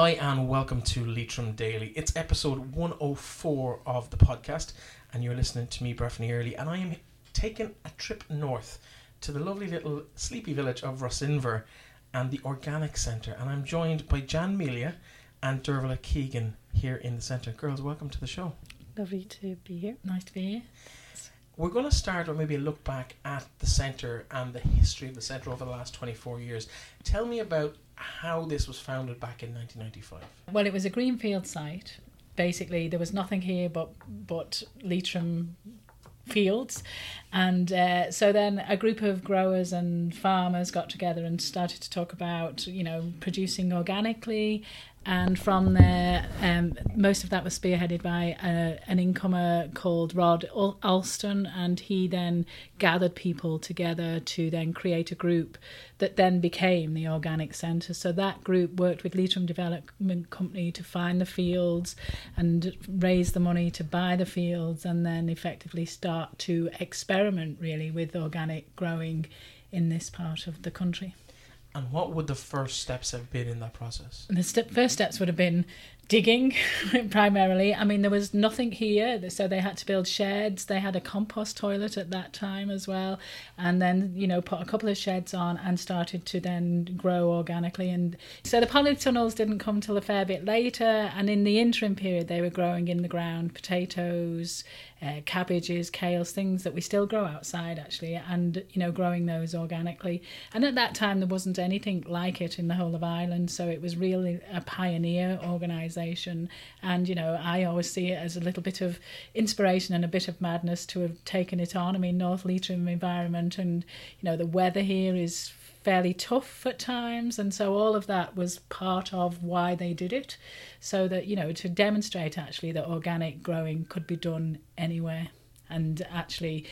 Hi, and welcome to Leitrim Daily. It's episode 104 of the podcast, and you're listening to me, Breffney Early, and I am taking a trip north to the lovely little sleepy village of Rossinver and the Organic Centre, and I'm joined by Jan Melia and Dervla Keegan here in the centre. Girls, welcome to the show. Lovely to be here. Nice to be here. We're going to start with maybe a look back at the centre and the history of the centre over the last 24 years. Tell me about how this was founded back in 1995. Well, it was a greenfield site. Basically, there was nothing here but but Leitrim fields, and uh, so then a group of growers and farmers got together and started to talk about you know producing organically and from there, um, most of that was spearheaded by uh, an incomer called Rod Alston, and he then gathered people together to then create a group that then became the Organic Centre. So that group worked with Leitrim Development Company to find the fields and raise the money to buy the fields, and then effectively start to experiment really with organic growing in this part of the country. And what would the first steps have been in that process? The st- first steps would have been digging primarily. I mean, there was nothing here, so they had to build sheds. They had a compost toilet at that time as well, and then you know put a couple of sheds on and started to then grow organically. And so the polytunnels didn't come till a fair bit later, and in the interim period, they were growing in the ground potatoes, uh, cabbages, kales, things that we still grow outside actually, and you know growing those organically. And at that time, there wasn't anything like it in the whole of Ireland, so it was really a pioneer organisation organisation. And, you know, I always see it as a little bit of inspiration and a bit of madness to have taken it on. I mean, North Leitrim environment and, you know, the weather here is fairly tough at times and so all of that was part of why they did it so that you know to demonstrate actually that organic growing could be done anywhere and actually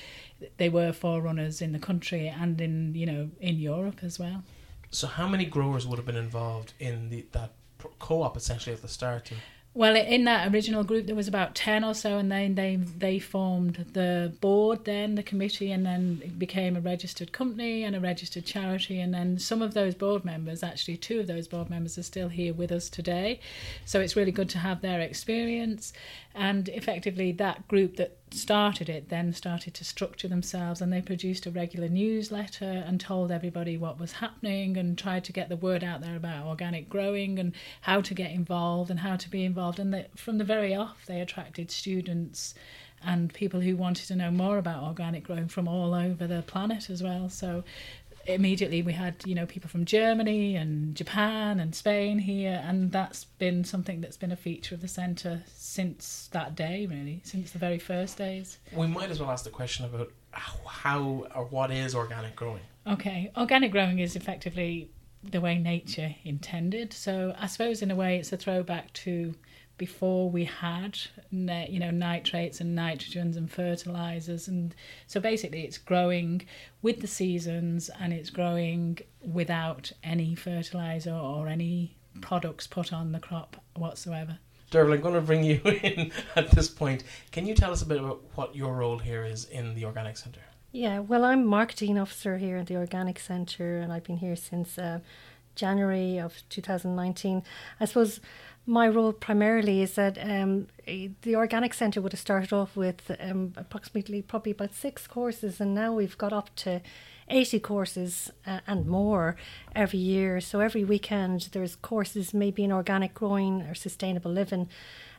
they were forerunners in the country and in you know in Europe as well so how many growers would have been involved in the, that co-op essentially at the start. Well, in that original group, there was about ten or so, and then they they formed the board, then the committee, and then it became a registered company and a registered charity. And then some of those board members, actually two of those board members, are still here with us today. So it's really good to have their experience. And effectively, that group that started it then started to structure themselves and they produced a regular newsletter and told everybody what was happening and tried to get the word out there about organic growing and how to get involved and how to be involved. And from the very off, they attracted students and people who wanted to know more about organic growing from all over the planet as well. So immediately we had you know people from Germany and Japan and Spain here, and that's been something that's been a feature of the centre since that day, really, since the very first days. We might as well ask the question about how or what is organic growing. Okay, organic growing is effectively the way nature intended. So I suppose in a way it's a throwback to before we had you know nitrates and nitrogens and fertilizers and so basically it's growing with the seasons and it's growing without any fertilizer or any products put on the crop whatsoever Dervla, I'm going to bring you in at this point. Can you tell us a bit about what your role here is in the Organic Centre? Yeah, well, I'm marketing officer here at the Organic Centre, and I've been here since uh, January of 2019. I suppose my role primarily is that um, the Organic Centre would have started off with um, approximately probably about six courses, and now we've got up to 80 courses uh, and more every year. So every weekend there's courses maybe in organic growing or sustainable living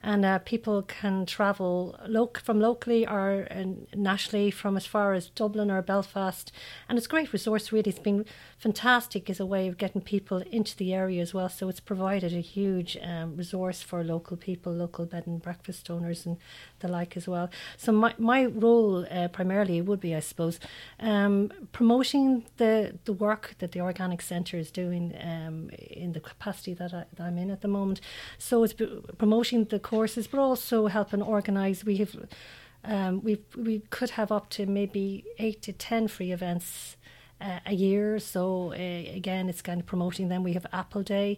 and uh, people can travel lo- from locally or nationally from as far as Dublin or Belfast. And it's a great resource, really. It's been fantastic as a way of getting people into the area as well. So it's provided a huge um, resource for local people, local bed and breakfast owners, and the like as well. So my, my role uh, primarily would be, I suppose, um, promoting the, the work that the Organic Centre is doing um, in the capacity that, I, that I'm in at the moment. So it's promoting the courses, but also helping organise. We have um, we we could have up to maybe eight to ten free events uh, a year. So uh, again, it's kind of promoting them. We have Apple Day,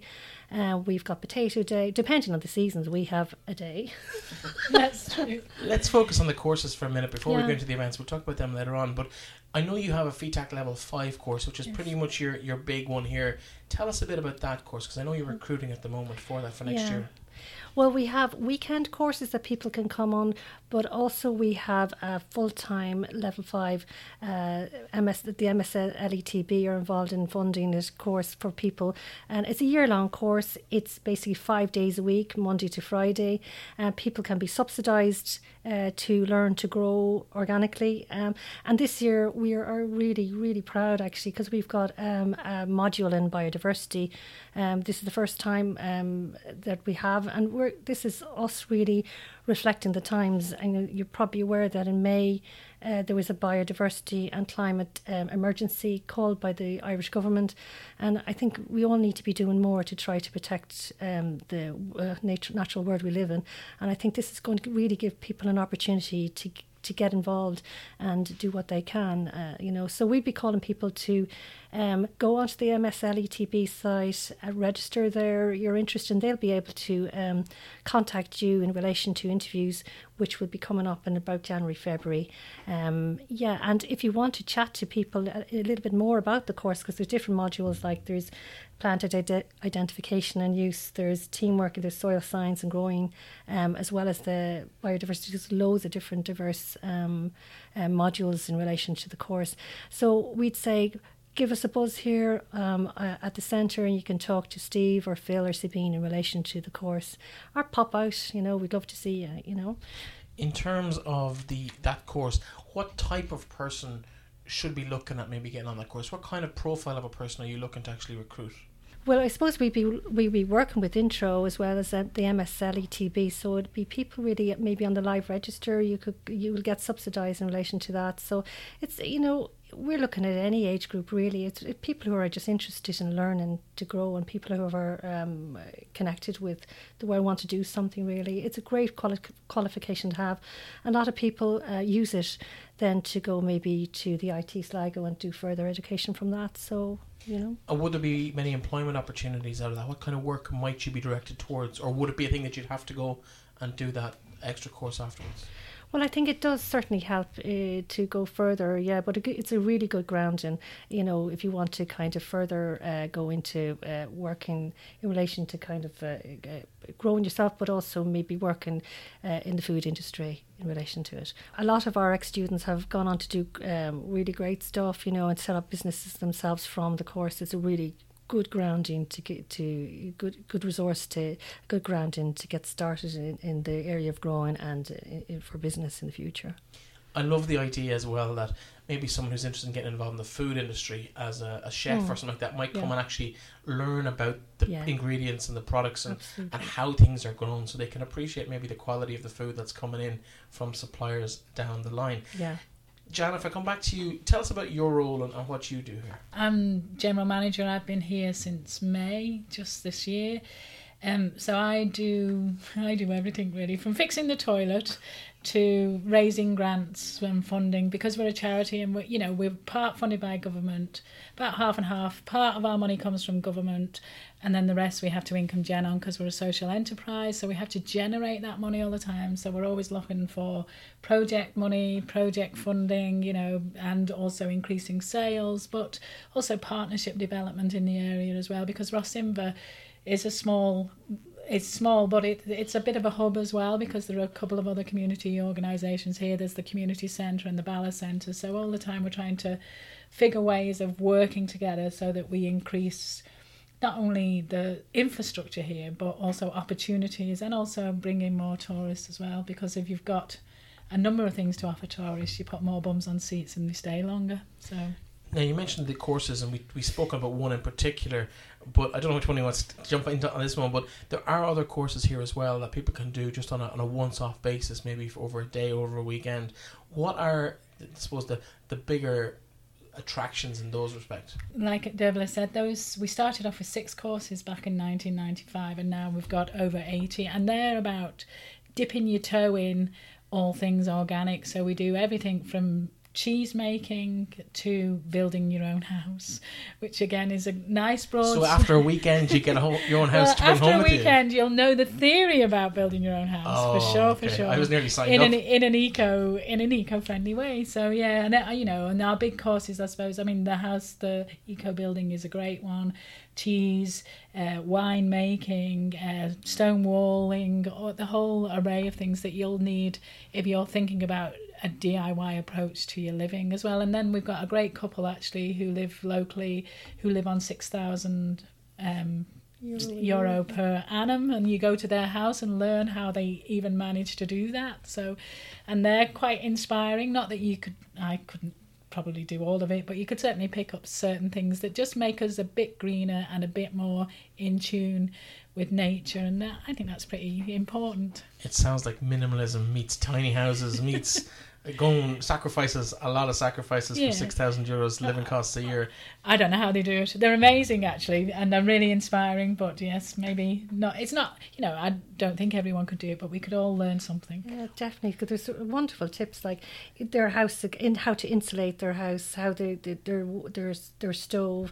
uh, we've got Potato Day. Depending on the seasons, we have a day. That's true. Let's focus on the courses for a minute before we go into the events. We'll talk about them later on. But I know you have a FETAC level five course, which is Yes. pretty much your your big one here. Tell us a bit about that course because I know you're recruiting at the moment for that for next Yeah. year. Well, we have weekend courses that people can come on, but also we have a full time level five uh, MS. The MSL LETB E are involved in funding this course for people, and it's a year long course. It's basically five days a week, Monday to Friday, and people can be subsidised uh, to learn to grow organically. Um, and this year we are, are really, really proud actually because we've got um, a module in biodiversity. Um, this is the first time um, that we have, and we're this is us really reflecting the times. And you're probably aware that in May uh, there was a biodiversity and climate um, emergency called by the Irish government, and I think we all need to be doing more to try to protect um, the uh, natural world we live in. And I think this is going to really give people an opportunity to to get involved and do what they can. Uh, you know, so we'd be calling people to um, go onto the MSLETB site, uh, register there. You're interested, and they'll be able to um, contact you in relation to interviews, which will be coming up in about January, February. Um, yeah, and if you want to chat to people a, a little bit more about the course, because there's different modules, like there's plant ide- identification and use, there's teamwork, there's soil science and growing, um, as well as the biodiversity. There's loads of different diverse um, um, modules in relation to the course. So we'd say give us a buzz here um, at the centre and you can talk to Steve or Phil or Sabine in relation to the course or pop out, you know, we'd love to see you, you know. In terms of the that course, what type of person should be looking at maybe getting on that course? What kind of profile of a person are you looking to actually recruit? Well, I suppose we'd be we'd be working with intro as well as uh, the MSL ETB, so it'd be people really maybe on the live register. You could you will get subsidised in relation to that. So it's you know we're looking at any age group really. It's it, people who are just interested in learning to grow and people who are um, connected with the way I want to do something really. It's a great quali- qualification to have. A lot of people uh, use it then to go maybe to the IT Sligo and do further education from that. So you know. And would there be many employment opportunities out of that? What kind of work might you be directed towards, or would it be a thing that you'd have to go and do that extra course afterwards? Well, I think it does certainly help uh, to go further, yeah. But it's a really good grounding, you know, if you want to kind of further uh, go into uh, working in relation to kind of uh, uh, growing yourself, but also maybe working uh, in the food industry in relation to it. A lot of our ex students have gone on to do um, really great stuff, you know, and set up businesses themselves from the course. It's a really good grounding to get to good good resource to good grounding to get started in, in the area of growing and uh, i- for business in the future. I love the idea as well that maybe someone who's interested in getting involved in the food industry as a, a chef Mm. or something like that might come Yeah. and actually learn about the Yeah. ingredients and the products and, Absolutely. and how things are grown so they can appreciate maybe the quality of the food that's coming in from suppliers down the line. yeah. Jan, if I come back to you, tell us about your role and, and what you do here. I'm general manager. I've been here since May, just this year. Um, so I do I do everything really, from fixing the toilet to raising grants and funding because we're a charity and we you know we're part funded by government, about half and half. Part of our money comes from government, and then the rest we have to income gen on because we're a social enterprise. So we have to generate that money all the time. So we're always looking for project money, project funding, you know, and also increasing sales, but also partnership development in the area as well because Rossinver is a small it's small but it it's a bit of a hub as well because there are a couple of other community organisations here. There's the community centre and the Bala Centre. So all the time we're trying to figure ways of working together so that we increase not only the infrastructure here but also opportunities and also bring in more tourists as well. Because if you've got a number of things to offer tourists you put more bums on seats and they stay longer. So Now you mentioned the courses, and we we spoke about one in particular, but I don't know which one you want to jump into on this one. But there are other courses here as well that people can do just on a on a once off basis, maybe for over a day, or over a weekend. What are I suppose the the bigger attractions in those respects? like Dervla said, those we started off with six courses back in 1995, and now we've got over 80, and they're about dipping your toe in all things organic. So we do everything from cheese making to building your own house, which again is a nice broad. So after a weekend, you get a whole, your own house well, to bring after home a with you. weekend, you'll know the theory about building your own house Oh, for sure, for sure. I was nearly signed in up. an in an eco in an eco friendly way. So yeah, and uh, you know, and our big courses, I suppose. I mean, the house, the eco building is a great one. Cheese, uh, wine making, uh, stone walling, or the whole array of things that you'll need if you're thinking about a DIY approach to your living as well. And then we've got a great couple actually who live locally, who live on six thousand. Um, euro per annum. And you go to their house and learn how they even manage to do that. So and they're quite inspiring. Not that you could i couldn't probably do all of it but you could certainly pick up certain things that just make us a bit greener and a bit more in tune with nature. And that, i think that's pretty important. It sounds like minimalism meets tiny houses meets going sacrifices a lot of sacrifices Yeah. for six thousand euros living costs a year. i don't know how they do it they're amazing actually and they're really inspiring but yes maybe not it's not you know i don't think everyone could do it but we could all learn something Yeah, definitely. Because there's wonderful tips like their house, in how to insulate their house, how they, they their their their stove,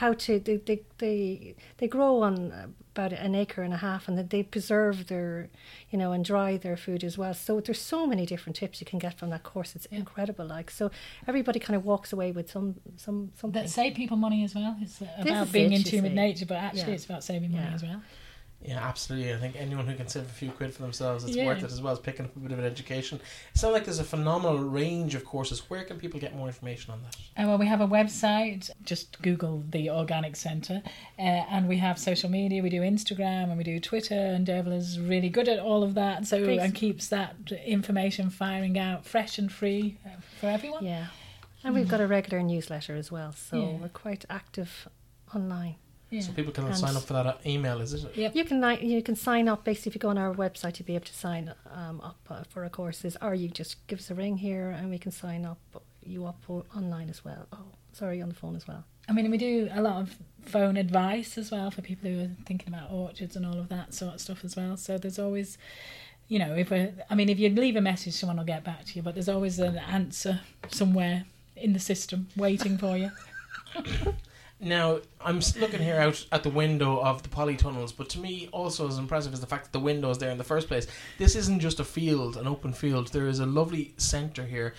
how to they they they, they grow on about an acre and a half, and that they preserve their, you know, and dry their food as well. So there's so many different tips you can get from that course. It's incredible. Like so, everybody kind of walks away with some some something. that save people money as well. It's uh, about being it, in tune with nature, but actually Yeah. it's about saving money Yeah. as well. Yeah, absolutely. I think anyone who can save a few quid for themselves, it's Yeah. worth it as well as picking up a bit of an education. It sounds like there's a phenomenal range of courses. Where can people get more information on that? Uh, well, we have a website. Just Google the Organic Centre, uh, and we have social media. We do Instagram and we do Twitter, and Dervla's really good at all of that. So Thanks. and keeps that information firing out, fresh and free uh, for everyone. Yeah, and we've got a regular newsletter as well. So Yeah. we're quite active online. Yeah. So people can And- sign up for that uh, email, is it? Yep. You can you can sign up basically if you go on our website you'll be able to sign um, up uh, for our courses or you just give us a ring here and we can sign up you up online as well. Oh, sorry, on the phone as well. I mean, we do a lot of phone advice as well for people who are thinking about orchards and all of that sort of stuff as well. So there's always, you know, if we I mean, if you leave a message, someone will get back to you. But there's always an answer somewhere in the system waiting for you. Now, I'm looking here out at the window of the polytunnels, but to me, also as impressive is the fact that the window is there in the first place. This isn't just a field, an open field. There is a lovely centre here.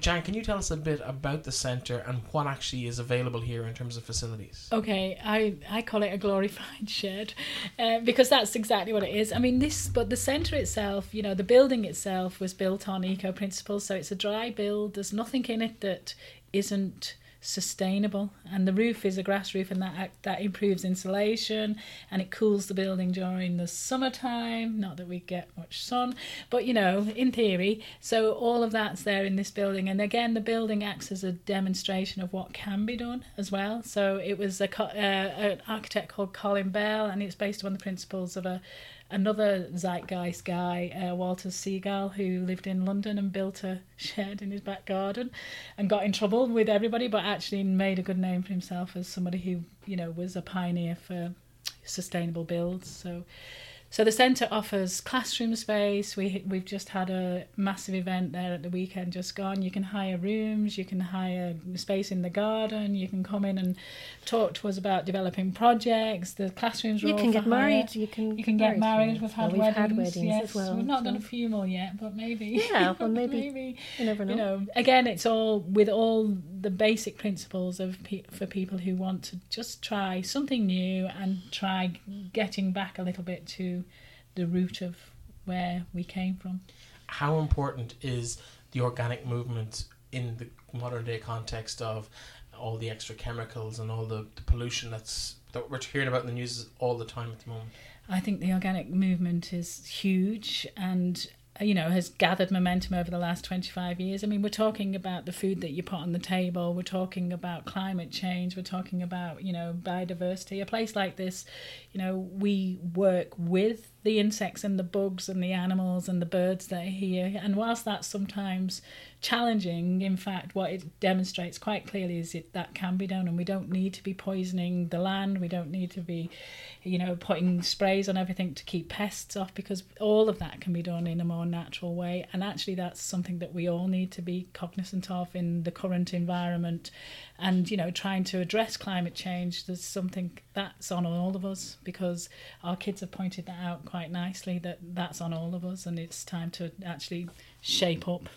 Jan, can you tell us a bit about the centre and what actually is available here in terms of facilities? Okay, I, I call it a glorified shed uh, because that's exactly what it is. I mean, this, but the centre itself, you know, the building itself was built on eco principles, so it's a dry build. There's nothing in it that isn't sustainable and the roof is a grass roof and that that improves insulation and it cools the building during the summertime not that we get much sun but you know in theory. So all of that's there in this building and again the building acts as a demonstration of what can be done as well. So it was a uh, an architect called Colin Bell and it's based on the principles of a another zeitgeist guy, uh, Walter Segal, who lived in London and built a shed in his back garden and got in trouble with everybody, but actually made a good name for himself as somebody who, you know, was a pioneer for sustainable builds. So so the centre offers classroom space. We we've just had a massive event there at the weekend just gone. You can hire rooms, you can hire space in the garden, you can come in and talk to us about developing projects. The classrooms are You can get hire. married. You can You can get married. yeah. We've Well, had we've weddings. had weddings yes, as well. we've not done a so- funeral yet, but maybe. Yeah, well, maybe. maybe. You never know. You know, again, it's all with all the basic principles of pe- for people who want to just try something new and try getting back a little bit to the root of where we came from. How important is the organic movement in the modern day context of all the extra chemicals and all the, the pollution that's that we're hearing about in the news all the time at the moment? I think the organic movement is huge and you know has gathered momentum over the last 25 years. I mean, we're talking about the food that you put on the table, we're talking about climate change, we're talking about, you know, biodiversity. A place like this, you know, we work with the insects and the bugs and the animals and the birds that are here. And whilst that's sometimes challenging, in fact, what it demonstrates quite clearly is it that can be done, and we don't need to be poisoning the land. We don't need to be, you know, putting sprays on everything to keep pests off because all of that can be done in a more natural way. And actually, that's something that we all need to be cognizant of in the current environment. And, you know, trying to address climate change, there's something that's on all of us because our kids have pointed that out quite nicely that that's on all of us and it's time to actually shape up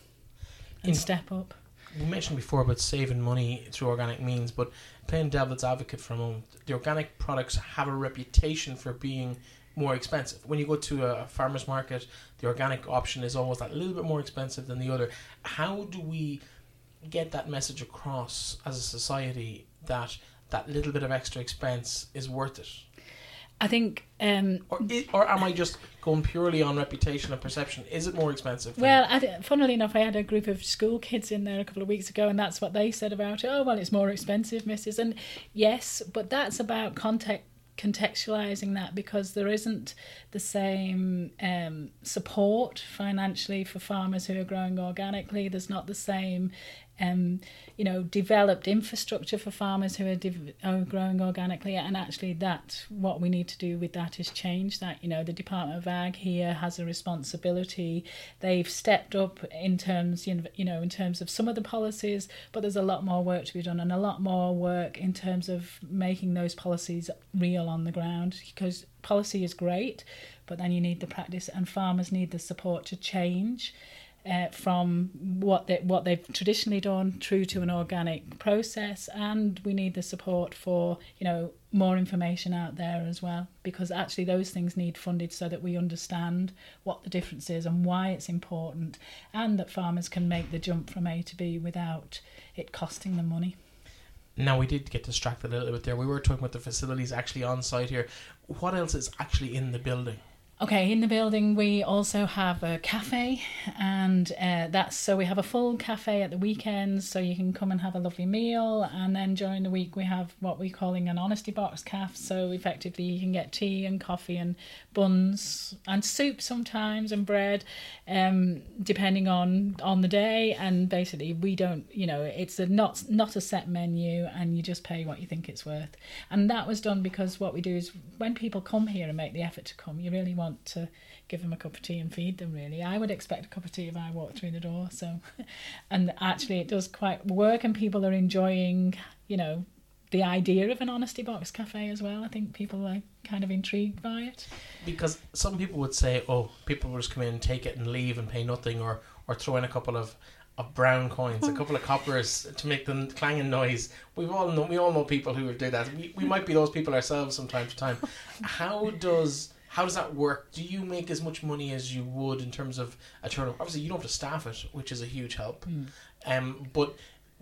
and In- step up. We mentioned before about saving money through organic means, but playing devil's advocate for a moment, the organic products have a reputation for being more expensive. When you go to a farmer's market, the organic option is always that little bit more expensive than the other. How do we get that message across as a society that that little bit of extra expense is worth it? I think um, Or, i or am I just going purely on reputation and perception? Is it more expensive? Well, I th- funnily enough, I had a group of school kids in there a couple of weeks ago, and that's what they said about it. Oh, well, it's more expensive, Mrs. And yes, but that's about context contextualizing that because there isn't the same um, support financially for farmers who are growing organically. There's not the same, um, you know, developed infrastructure for farmers who are, are growing organically. And actually, that's what we need to do with that is change that. You know, the Department of Ag here has a responsibility. They've stepped up in terms, you know, in terms of some of the policies, but there's a lot more work to be done and a lot more work in terms of making those policies real on the ground because policy is great, but then you need the practice and farmers need the support to change uh, from what they what they've traditionally done through to an organic process, and we need the support for you know more information out there as well because actually those things need funded so that we understand what the difference is and why it's important, and that farmers can make the jump from A to B without it costing them money. Now we did get distracted a little bit there. We were talking about the facilities actually on site here. What else is actually in the building? Okay, in the building we also have a cafe, and uh, that's so we have a full cafe at the weekends, so you can come and have a lovely meal, and then during the week we have what we're calling an honesty box cafe. So effectively, you can get tea and coffee and buns and soup sometimes and bread, um, depending on on the day. And basically, we don't, you know, it's a not not a set menu, and you just pay what you think it's worth. And that was done because what we do is when people come here and make the effort to come, you really want to give them a cup of tea and feed them really i would expect a cup of tea if i walked through the door so and actually it does quite work and people are enjoying you know the idea of an honesty box cafe as well i think people are kind of intrigued by it Because some people would say, "Oh, people will just come in and take it and leave and pay nothing," or or throw in a couple of of brown coins, a hmm. couple of coppers to make the clanging noise. We've all know we all know people who would do that. We, we might be those people ourselves from time to time. How does how does that work? Do you make as much money as you would in terms of a turnover? Obviously, you don't have to staff it, which is a huge help. Um, but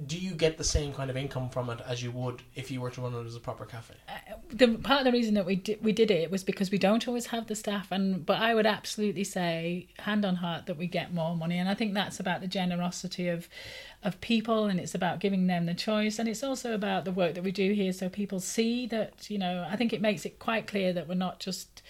do you get the same kind of income from it as you would if you were to run it as a proper cafe? Uh, the part of the reason that we did we did it was because we don't always have the staff and but I would absolutely say hand on heart that we get more money and I think that's about the generosity of of people and it's about giving them the choice and it's also about the work that we do here so people see that you know I think it makes it quite clear that we're not just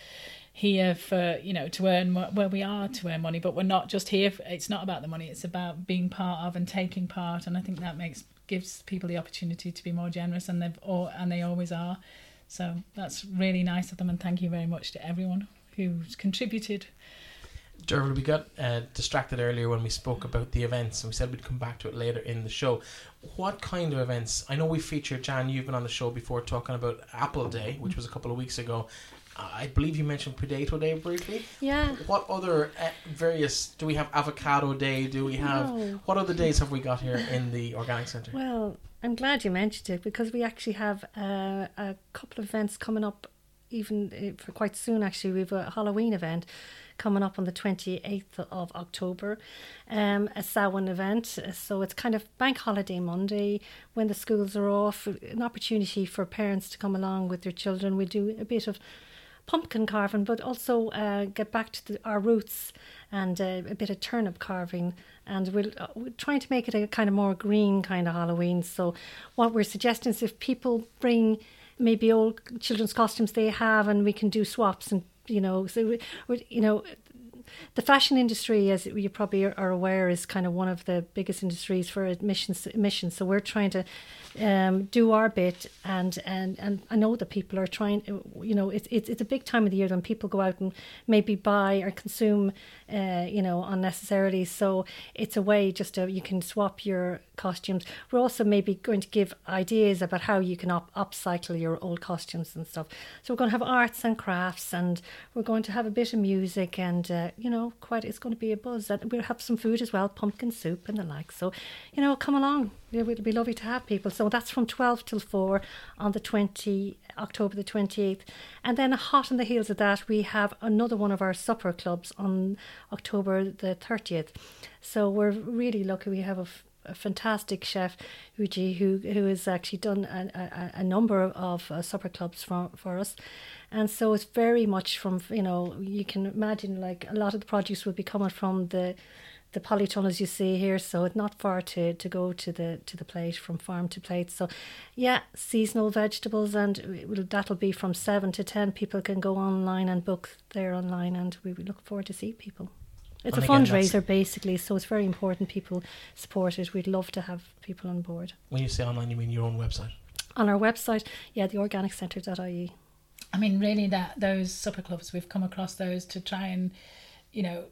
here for you know to earn where we are to earn money but we're not just here for, it's not about the money it's about being part of and taking part and I think that makes gives people the opportunity to be more generous and they've all, and they always are so that's really nice of them and thank you very much to everyone who's contributed Dervla, we got uh, distracted earlier when we spoke about the events, and we said we'd come back to it later in the show. What kind of events? I know we featured Jan. You've been on the show before talking about Apple Day, which was a couple of weeks ago. I believe you mentioned Potato Day briefly. Yeah. What other uh, various? Do we have Avocado Day? Do we have? No. What other days have we got here in the Organic Centre? Well, I'm glad you mentioned it because we actually have uh, a couple of events coming up, even uh, for quite soon. Actually, we have a Halloween event coming up on the 28th of October, um, a Samhain event. So it's kind of bank holiday Monday when the schools are off, an opportunity for parents to come along with their children. We do a bit of pumpkin carving, but also uh, get back to the, our roots and uh, a bit of turnip carving. And we'll, uh, we're trying to make it a kind of more green kind of Halloween. So, what we're suggesting is if people bring maybe old children's costumes they have, and we can do swaps and you know, so we, you know. The fashion industry, as you probably are aware, is kind of one of the biggest industries for emissions. Emissions. So we're trying to um, do our bit, and, and and I know that people are trying. You know, it's it's it's a big time of the year when people go out and maybe buy or consume, uh, you know, unnecessarily. So it's a way just to you can swap your costumes. We're also maybe going to give ideas about how you can up, upcycle your old costumes and stuff. So we're going to have arts and crafts, and we're going to have a bit of music, and uh, you know, quite it's going to be a buzz. And we'll have some food as well, pumpkin soup and the like. So, you know, come along. It would be lovely to have people. So that's from twelve till four on the twenty October the twenty eighth, and then hot on the heels of that, we have another one of our supper clubs on October the thirtieth. So we're really lucky. We have a a fantastic chef, Uji, who who has actually done a, a, a number of uh, supper clubs for for us, and so it's very much from you know you can imagine like a lot of the produce will be coming from the the polytunnels you see here, so it's not far to, to go to the to the plate from farm to plate. So, yeah, seasonal vegetables, and that'll be from seven to ten. People can go online and book there online, and we look forward to see people. It's and a again, fundraiser basically, so it's very important people support it. We'd love to have people on board. When you say online, you mean your own website? On our website, yeah, theorganiccentre.ie. I mean, really, that those supper clubs we've come across those to try and, you know,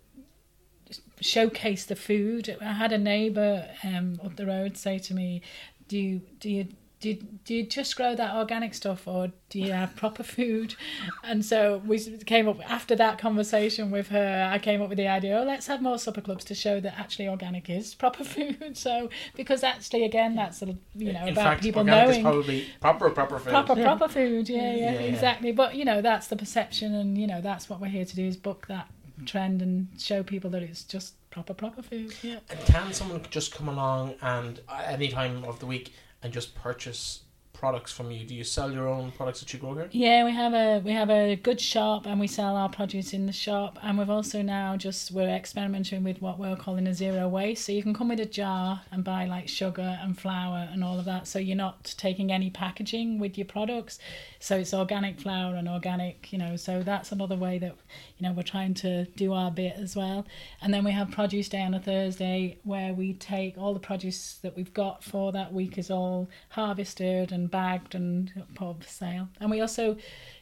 showcase the food. I had a neighbour um, up the road say to me, "Do you do you do, do you just grow that organic stuff or do you have proper food? And so we came up after that conversation with her. I came up with the idea, oh, let's have more supper clubs to show that actually organic is proper food. So because actually, again, that's a, you know In about fact, people organic knowing is probably proper proper food. proper Yeah. proper food. Yeah, yeah, Yeah, exactly. But you know that's the perception, and you know that's what we're here to do is book that trend and show people that it's just proper proper food. Yeah. And can someone just come along and uh, any time of the week and just purchase products from you? Do you sell your own products that you grow here? Yeah, we have a we have a good shop and we sell our produce in the shop and we've also now just we're experimenting with what we're calling a zero waste. So you can come with a jar and buy like sugar and flour and all of that. So you're not taking any packaging with your products. So it's organic flour and organic, you know, so that's another way that you know we're trying to do our bit as well. And then we have produce day on a Thursday where we take all the produce that we've got for that week is all harvested and bagged and put for sale. And we also,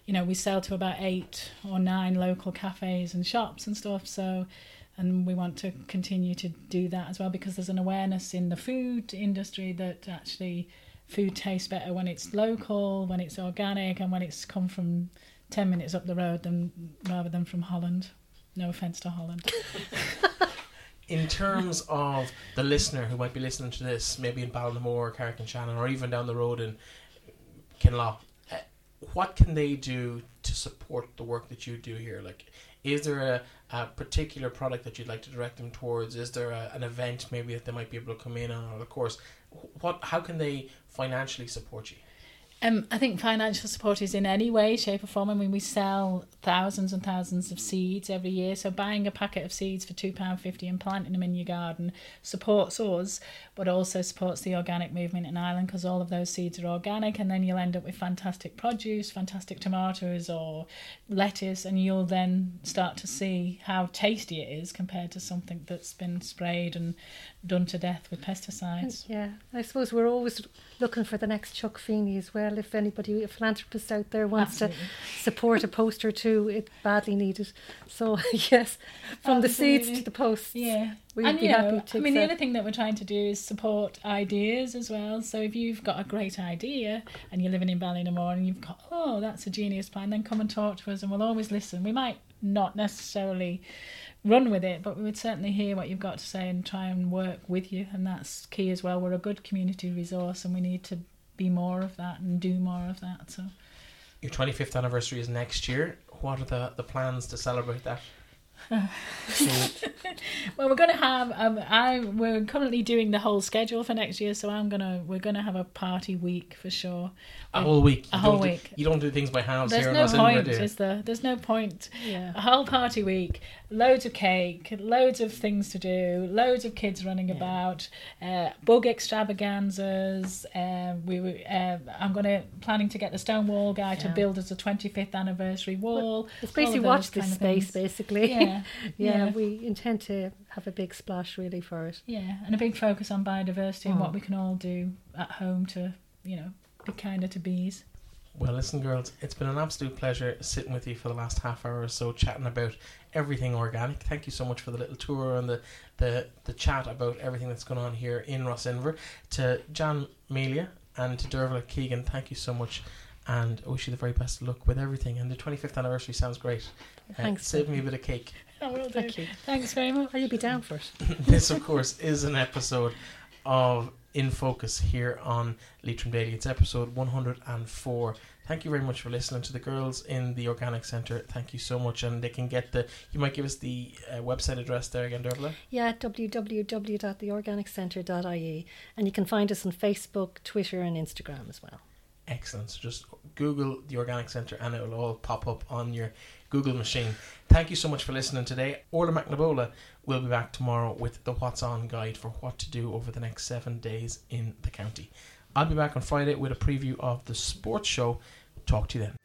you know, we sell to about eight or nine local cafes and shops and stuff. So, and we want to continue to do that as well because there's an awareness in the food industry that actually food tastes better when it's local, when it's organic, and when it's come from ten minutes up the road than rather than from Holland. No offense to Holland. In terms of the listener who might be listening to this, maybe in Ballinamore, Carrick on Shannon, or even down the road in Kinlough, uh, what can they do to support the work that you do here? Like, is there a, a particular product that you'd like to direct them towards? Is there a, an event maybe that they might be able to come in on, or a course? What? How can they financially support you? Um, I think financial support is in any way, shape, or form. I mean, we sell thousands and thousands of seeds every year. So buying a packet of seeds for two pound fifty and planting them in your garden supports us, but also supports the organic movement in Ireland because all of those seeds are organic, and then you'll end up with fantastic produce, fantastic tomatoes or lettuce, and you'll then start to see how tasty it is compared to something that's been sprayed and done to death with pesticides. Yeah, I suppose we're always looking for the next Chuck Feeney as well. If anybody, a philanthropist out there wants Absolutely. to support a post or two, it's badly needed. So yes, from the seeds to the posts. Yeah. We'd and be happy know, to I mean, the other thing that we're trying to do is support ideas as well. So if you've got a great idea and you're living in Ballinamore and you've got, oh, that's a genius plan, then come and talk to us and we'll always listen. We might not necessarily run with it, but we would certainly hear what you've got to say and try and work with you. And that's key as well. We're a good community resource and we need to be more of that and do more of that. So Your 25th anniversary is next year. What are the, the plans to celebrate that? So, Well, we're going to have. Um, I we're currently doing the whole schedule for next year, so I'm gonna we're gonna have a party week for sure. a whole week. A whole don't do- week. you don't do things by halves There's here. no on Cinema point, is there? There's no point. Yeah. A whole party week, loads of cake, loads of things to do, loads of kids running Yeah. about, uh, bug extravaganzas. Um, we were, uh, I'm gonna planning to get the Stonewall guy to build us a 25th anniversary wall. It's all basically watch this space, things. basically. Yeah, Yeah, yeah, yeah. we intend to have a big splash really for it. Yeah, and a big focus on biodiversity and what Mm. we can all do at home to, you know, be kinder to bees. Well, listen, girls, it's been an absolute pleasure sitting with you for the last half hour or so, chatting about everything organic. Thank you so much for the little tour and the, the, the chat about everything that's going on here in Rossinver. To Jan Melia and to Dervla Keegan, thank you so much. And I wish you the very best of luck with everything. And the 25th anniversary sounds great. Uh, Thanks. save me a bit of cake. I will do. Thank you. Thanks very much. Will you be down for it? this, of course, is an episode of In Focus here on Leitrim Daily. It's episode 104. Thank you very much for listening to the girls in the Organic Centre. Thank you so much. And they can get the, you might give us the uh, website address there again, Dervla. Yeah, www.theorganiccentre.ie. And you can find us on Facebook, Twitter, and Instagram as well. Excellent. So just Google the Organic Centre and it will all pop up on your Google machine. Thank you so much for listening today. Orla McNabola will be back tomorrow with the What's On guide for what to do over the next seven days in the county. I'll be back on Friday with a preview of the sports show. Talk to you then.